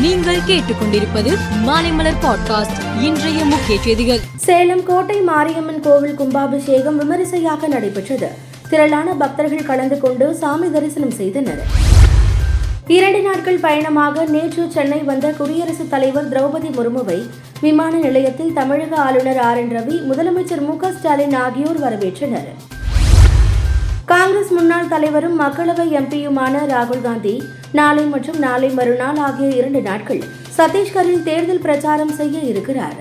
நீங்கள் கேட்டுக்கொண்டிருப்பது மாலைமலர் பாட்காஸ்ட். இன்றைய முக்கிய செய்திகள். சேலம் கோட்டை மாரியம்மன் கோவில் கும்பாபிஷேகம் விமரிசையாக நடைபெற்றது. திரளான பக்தர்கள் கலந்து கொண்டு சாமி தரிசனம் செய்தனர். இரண்டு நாட்கள் பயணமாக நேற்று சென்னை வந்த குடியரசுத் தலைவர் திரௌபதி முர்முவை விமான நிலையத்தில் தமிழக ஆளுநர் ஆர் என் ரவி முதலமைச்சர் மு க ஸ்டாலின் ஆகியோர் வரவேற்றனர். காங்கிரஸ் முன்னாள் தலைவரும் மக்களவை எம்பியுமான ராகுல் காந்தி நாளை மற்றும் நாளை மறுநாள் ஆகிய இரண்டு நாட்கள் சத்தீஸ்கரில் தேர்தல் பிரச்சாரம் செய்ய இருக்கிறார்.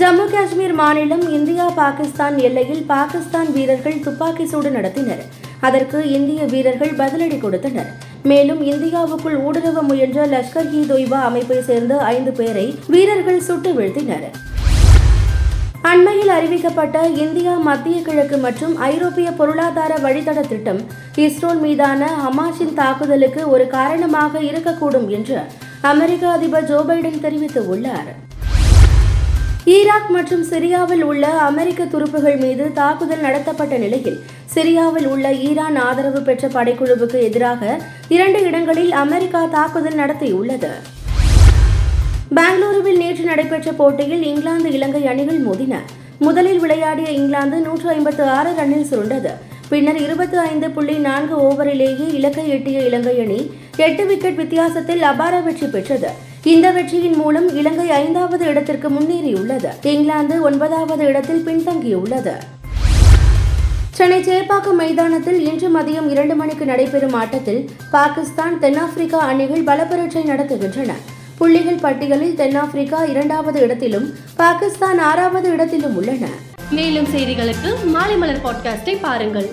ஜம்மு காஷ்மீர் மாநிலம் இந்தியா பாகிஸ்தான் எல்லையில் பாகிஸ்தான் வீரர்கள் துப்பாக்கி சூடு நடத்தினர். அதற்கு இந்திய வீரர்கள் பதிலடி கொடுத்தனர். மேலும் இந்தியாவுக்குள் ஊடுருவ முயன்ற லஷ்கர் இ தொய்பா அமைப்பை சேர்ந்த ஐந்து பேரை வீரர்கள் சுட்டு வீழ்த்தினர். அண்மையில் அறிவிக்கப்பட்ட இந்தியா மத்திய கிழக்கு மற்றும் ஐரோப்பிய பொருளாதார வழித்தட திட்டம் இஸ்ரோல் மீதான ஹமாஸின் தாக்குதலுக்கு ஒரு காரணமாக இருக்கக்கூடும் என்று அமெரிக்க அதிபர் ஜோ பைடன் தெரிவித்துள்ளார். ஈராக் மற்றும் சிரியாவில் உள்ள அமெரிக்க துருப்புகள் மீது தாக்குதல் நடத்தப்பட்ட நிலையில் சிரியாவில் உள்ள ஈரான் ஆதரவு பெற்ற படைக்குழுவுக்கு எதிராக இரண்டு இடங்களில் அமெரிக்கா தாக்குதல் நடத்தியுள்ளது. பெங்களூருவில் நேற்று நடைபெற்ற போட்டியில் இங்கிலாந்து இலங்கை அணிகள் மோதின. முதலில் விளையாடிய இங்கிலாந்து நூற்று ஐம்பத்து ஆறு ரன்னில் சுருண்டது. பின்னர் இருபத்தி ஐந்து புள்ளி நான்கு ஓவரிலேயே இலக்கை எட்டிய இலங்கை அணி எட்டு விக்கெட் வித்தியாசத்தில் அபார வெற்றி பெற்றது. இந்த வெற்றியின் மூலம் இலங்கை ஐந்தாவது இடத்திற்கு முன்னேறியுள்ளது. இங்கிலாந்து ஒன்பதாவது இடத்தில் பின்தங்கியுள்ளது. சென்னை சேப்பாக்கம் மைதானத்தில் இன்று மதியம் இரண்டு மணிக்கு நடைபெறும் ஆட்டத்தில் பாகிஸ்தான் தென்னாப்பிரிக்கா அணிகள் பலப்பரட்சை நடத்துகின்றன. புள்ளிகள் பட்டியலில் தென்னாப்பிரிக்கா இரண்டாவது இடத்திலும் பாகிஸ்தான் ஆறாவது இடத்திலும் உள்ளன. மேலும் செய்திகளுக்கு மாலை மலர் பாட்காஸ்டை பாருங்கள்.